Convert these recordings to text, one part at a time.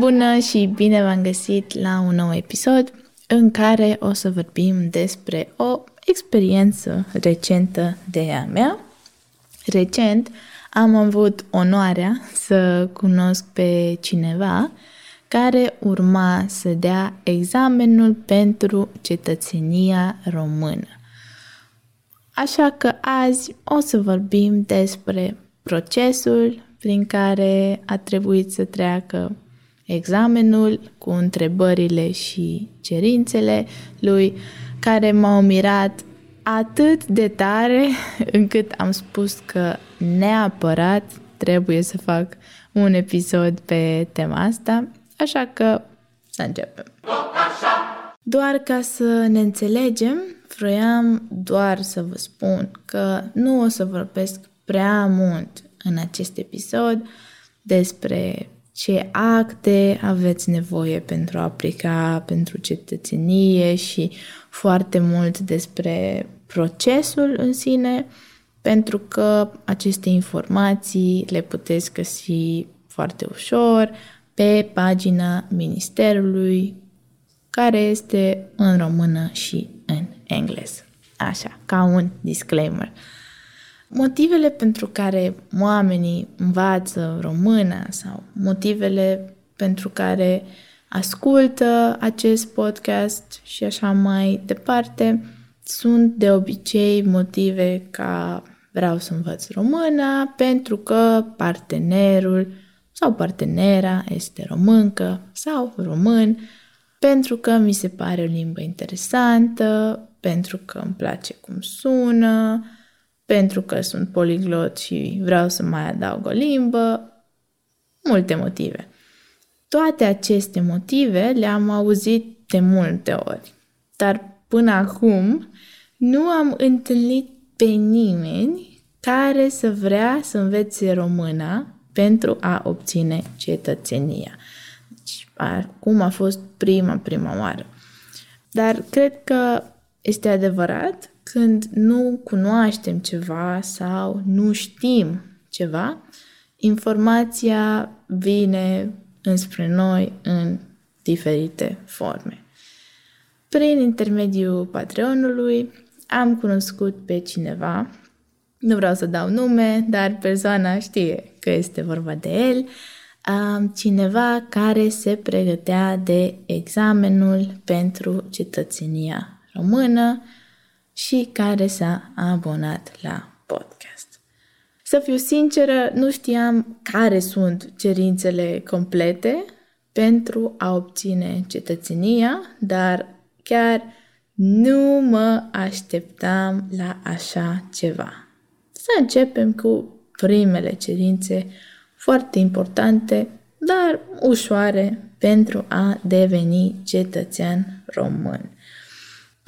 Bună și bine v-am găsit la un nou episod în care o să vorbim despre o experiență recentă de a mea. Recent am avut onoarea să cunosc pe cineva care urma să dea examenul pentru cetățenia română. Așa că azi o să vorbim despre procesul prin care a trebuit să treacă examenul cu întrebările și cerințele lui, care m-au mirat atât de tare încât am spus că neapărat trebuie să fac un episod pe tema asta, așa că să începem. Doar ca să ne înțelegem, vroiam doar să vă spun că nu o să vorbesc prea mult în acest episod despre ce acte aveți nevoie pentru a aplica pentru cetățenie și foarte mult despre procesul în sine, pentru că aceste informații le puteți găsi foarte ușor pe pagina Ministerului, care este în română și în engleză. Așa, ca un disclaimer. Motivele pentru care oamenii învață română sau motivele pentru care ascultă acest podcast și așa mai departe sunt de obicei motive ca vreau să învăț româna pentru că partenerul sau partenera este româncă sau român, pentru că mi se pare o limbă interesantă, pentru că îmi place cum sună, pentru că sunt poliglot și vreau să mai adaug o limbă, multe motive. Toate aceste motive le-am auzit de multe ori, dar până acum nu am întâlnit pe nimeni care să vrea să învețe româna pentru a obține cetățenia. Deci, acum a fost prima, prima oară. Dar cred că este adevărat când nu cunoaștem ceva sau nu știm ceva, informația vine înspre noi în diferite forme. Prin intermediul Patreonului am cunoscut pe cineva, nu vreau să dau nume, dar persoana știe că este vorba de el, cineva care se pregătea de examenul pentru cetățenia română și care s-a abonat la podcast. Să fiu sinceră, nu știam care sunt cerințele complete pentru a obține cetățenia, dar chiar nu mă așteptam la așa ceva. Să începem cu primele cerințe foarte importante, dar ușoare pentru a deveni cetățean român.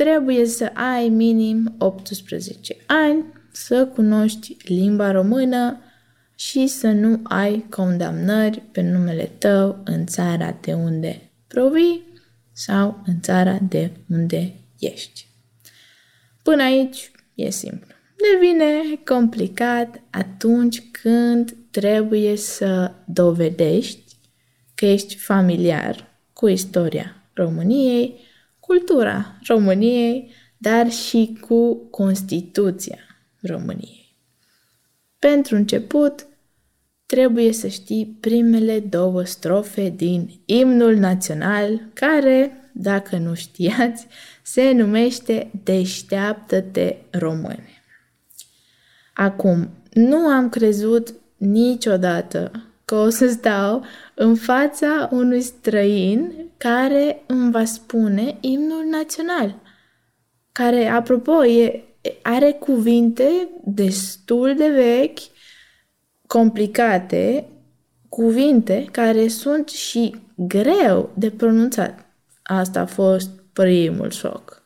Trebuie să ai minim 18 ani, să cunoști limba română și să nu ai condamnări pe numele tău în țara de unde provii sau în țara de unde ești. Până aici e simplu. Devine complicat atunci când trebuie să dovedești că ești familiar cu istoria României, cultura României, dar și cu Constituția României. Pentru început, trebuie să știi primele două strofe din imnul național, care, dacă nu știați, se numește Deșteaptă-te române. Acum, nu am crezut niciodată că o să stau în fața unui străin care îmi va spune imnul național, care, apropo, e, are cuvinte destul de vechi, complicate, cuvinte care sunt și greu de pronunțat. Asta a fost primul șoc.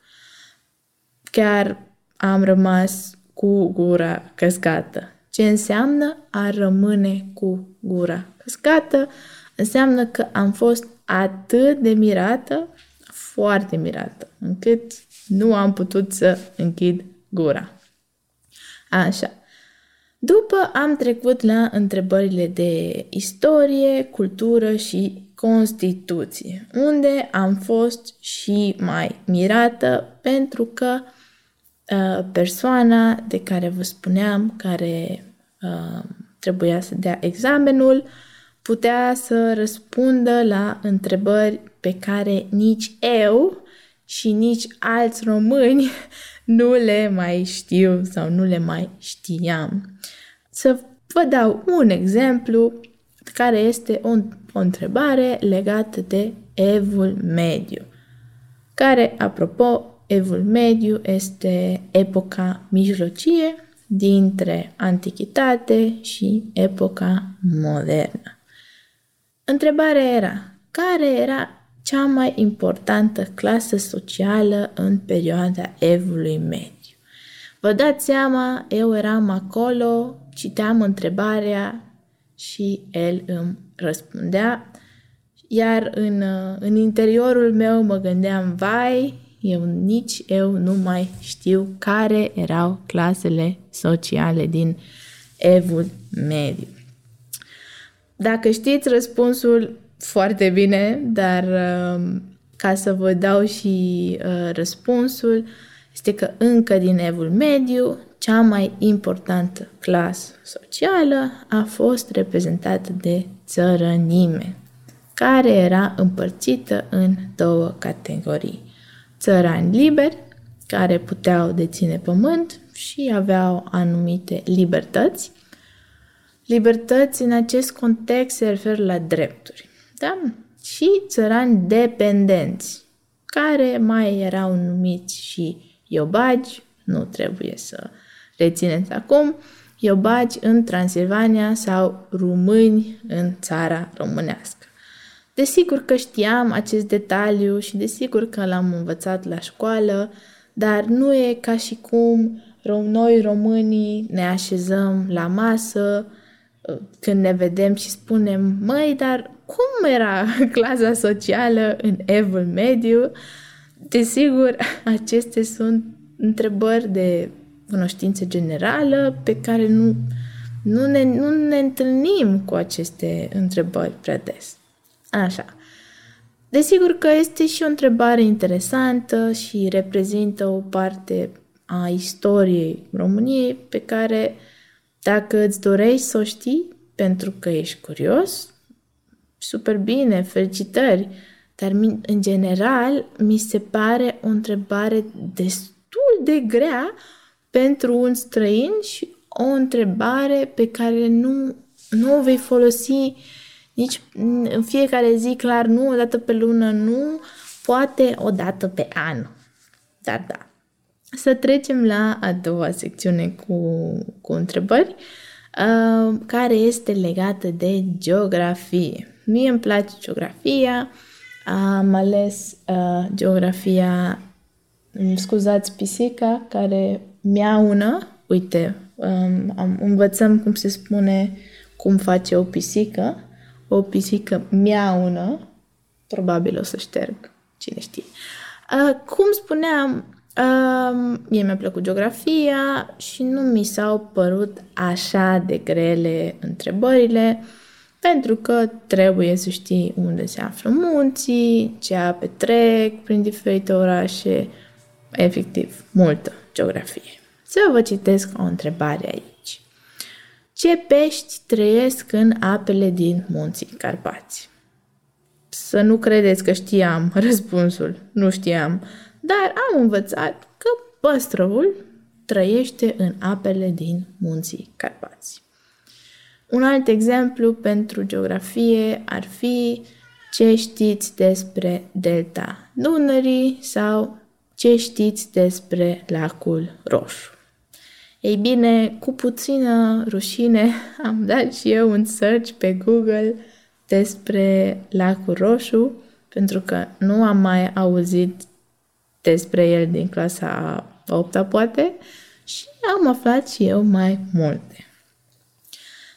Chiar am rămas cu gura căscată. Ce înseamnă a rămâne cu gura căscată? Înseamnă că am fost atât de mirată, foarte mirată, încât nu am putut să închid gura. Așa. După am trecut la întrebările de istorie, cultură și Constituție, unde am fost și mai mirată pentru că uh, persoana de care vă spuneam, care uh, trebuia să dea examenul, putea să răspundă la întrebări pe care nici eu și nici alți români nu le mai știu sau nu le mai știam. Să vă dau un exemplu care este o, o întrebare legată de evul mediu, care, apropo, evul mediu este epoca mijlocie dintre antichitate și epoca modernă. Întrebarea era, care era cea mai importantă clasă socială în perioada evului mediu? Vă dați seama, eu eram acolo, citeam întrebarea și el îmi răspundea, iar în, în interiorul meu mă gândeam, vai, eu nici eu nu mai știu care erau clasele sociale din evul mediu. Dacă știți răspunsul, foarte bine, dar uh, ca să vă dau și uh, răspunsul, este că încă din evul mediu, cea mai importantă clasă socială a fost reprezentată de țărănime, care era împărțită în două categorii. Țărani liberi, care puteau deține pământ și aveau anumite libertăți. Libertăți în acest context se referă la drepturi. Da? Și țărani dependenți, care mai erau numiți și iobagi, nu trebuie să rețineți acum, iobagi în Transilvania sau români în țara românească. Desigur că știam acest detaliu și desigur că l-am învățat la școală, dar nu e ca și cum noi românii ne așezăm la masă uh, când ne vedem și spunem, măi, dar cum era clasa socială în evul mediu? Desigur, acestea sunt întrebări de cunoștință generală pe care nu, nu, ne, nu ne întâlnim cu aceste întrebări prea des. Așa. Desigur că este și o întrebare interesantă și reprezintă o parte a istoriei României pe care dacă îți dorești să o știi pentru că ești curios, super bine, felicitări, dar în general mi se pare o întrebare destul de grea pentru un străin și o întrebare pe care nu, nu o vei folosi nici în fiecare zi, clar, nu o dată pe lună, nu, poate o dată pe an. Dar da. Să trecem la a doua secțiune cu, cu întrebări, uh, care este legată de geografie. Mie îmi place geografia, am ales uh, geografia, scuzați pisica, care miaună, uite, um, am, învățăm cum se spune, cum face o pisică, o pisică miaună, probabil o să șterg, cine știe. Uh, cum spuneam, uh, mie mi-a plăcut geografia și nu mi s-au părut așa de grele întrebările, pentru că trebuie să știi unde se află munții, ce ape trec prin diferite orașe, efectiv, multă geografie. Să vă citesc o întrebare aici. Ce pești trăiesc în apele din munții Carpați? Să nu credeți că știam răspunsul, nu știam, dar am învățat că păstrăul trăiește în apele din munții Carpați. Un alt exemplu pentru geografie ar fi ce știți despre delta Dunării sau ce știți despre lacul Roșu. Ei bine, cu puțină rușine am dat și eu un search pe Google despre lacul Roșu, pentru că nu am mai auzit despre el din clasa a 8 poate, și am aflat și eu mai multe.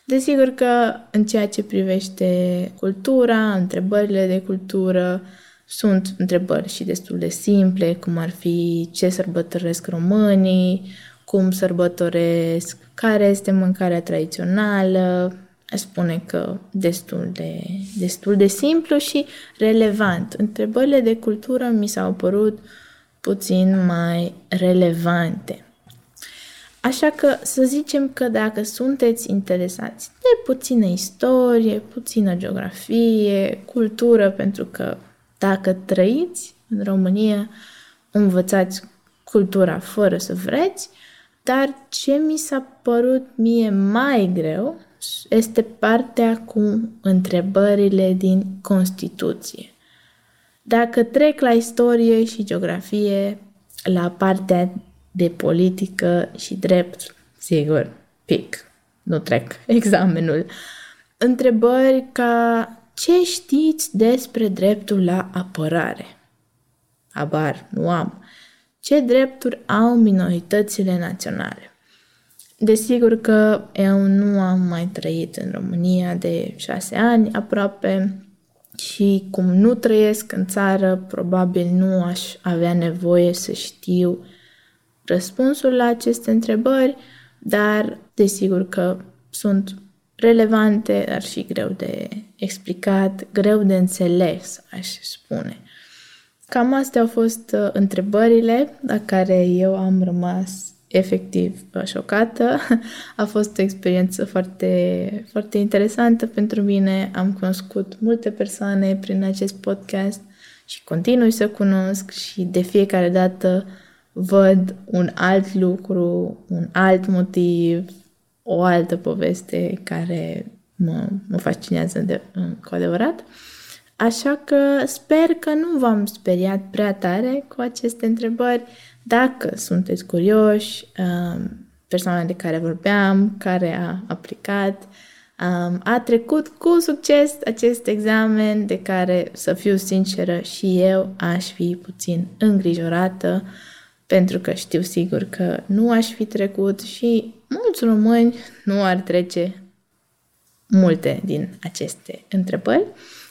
Desigur că în ceea ce privește cultura, întrebările de cultură, sunt întrebări și destul de simple, cum ar fi ce sărbătoresc românii, cum sărbătoresc, care este mâncarea tradițională, aș spune că destul de, destul de simplu și relevant. Întrebările de cultură mi s-au părut puțin mai relevante. Așa că să zicem că dacă sunteți interesați de puțină istorie, puțină geografie, cultură, pentru că dacă trăiți în România, învățați cultura fără să vreți, dar ce mi s-a părut mie mai greu este partea cu întrebările din Constituție. Dacă trec la istorie și geografie, la partea de politică și drept, sigur, pic, nu trec examenul. Întrebări ca ce știți despre dreptul la apărare? Abar, nu am. Ce drepturi au minoritățile naționale? Desigur că eu nu am mai trăit în România de șase ani aproape și cum nu trăiesc în țară, probabil nu aș avea nevoie să știu răspunsul la aceste întrebări, dar desigur că sunt relevante, dar și greu de explicat, greu de înțeles, aș spune. Cam astea au fost uh, întrebările la care eu am rămas efectiv uh, șocată. A fost o experiență foarte, foarte interesantă pentru mine. Am cunoscut multe persoane prin acest podcast și continui să cunosc și de fiecare dată văd un alt lucru, un alt motiv, o altă poveste care mă, mă fascinează de, cu adevărat. Așa că sper că nu v-am speriat prea tare cu aceste întrebări. Dacă sunteți curioși, um, persoana de care vorbeam, care a aplicat, um, a trecut cu succes acest examen de care, să fiu sinceră, și eu aș fi puțin îngrijorată pentru că știu sigur că nu aș fi trecut și mulți români nu ar trece multe din aceste întrebări.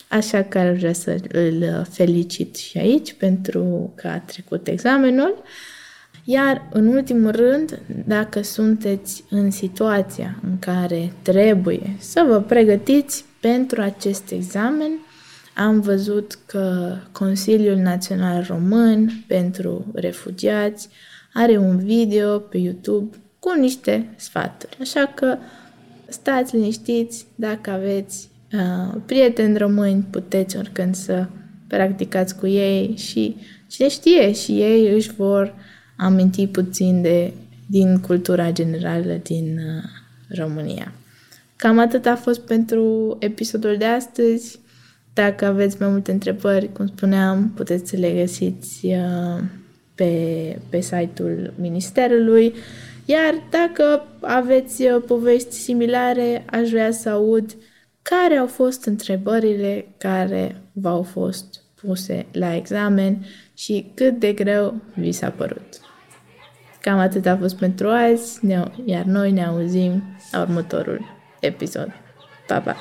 Așa că ar vrea să îl felicit și aici pentru că a trecut examenul. Iar, în ultimul rând, dacă sunteți în situația în care trebuie să vă pregătiți pentru acest examen, am văzut că Consiliul Național Român pentru Refugiați are un video pe YouTube cu niște sfaturi. Așa că stați liniștiți, dacă aveți uh, prieteni români, puteți oricând să practicați cu ei și cine știe, și ei își vor aminti puțin de, din cultura generală din uh, România. Cam atât a fost pentru episodul de astăzi. Dacă aveți mai multe întrebări, cum spuneam, puteți să le găsiți uh, pe, pe site-ul Ministerului. Iar dacă aveți uh, povești similare, aș vrea să aud care au fost întrebările care v-au fost puse la examen și cât de greu vi s-a părut. Cam atât a fost pentru azi, iar noi ne auzim la următorul episod. Pa, pa!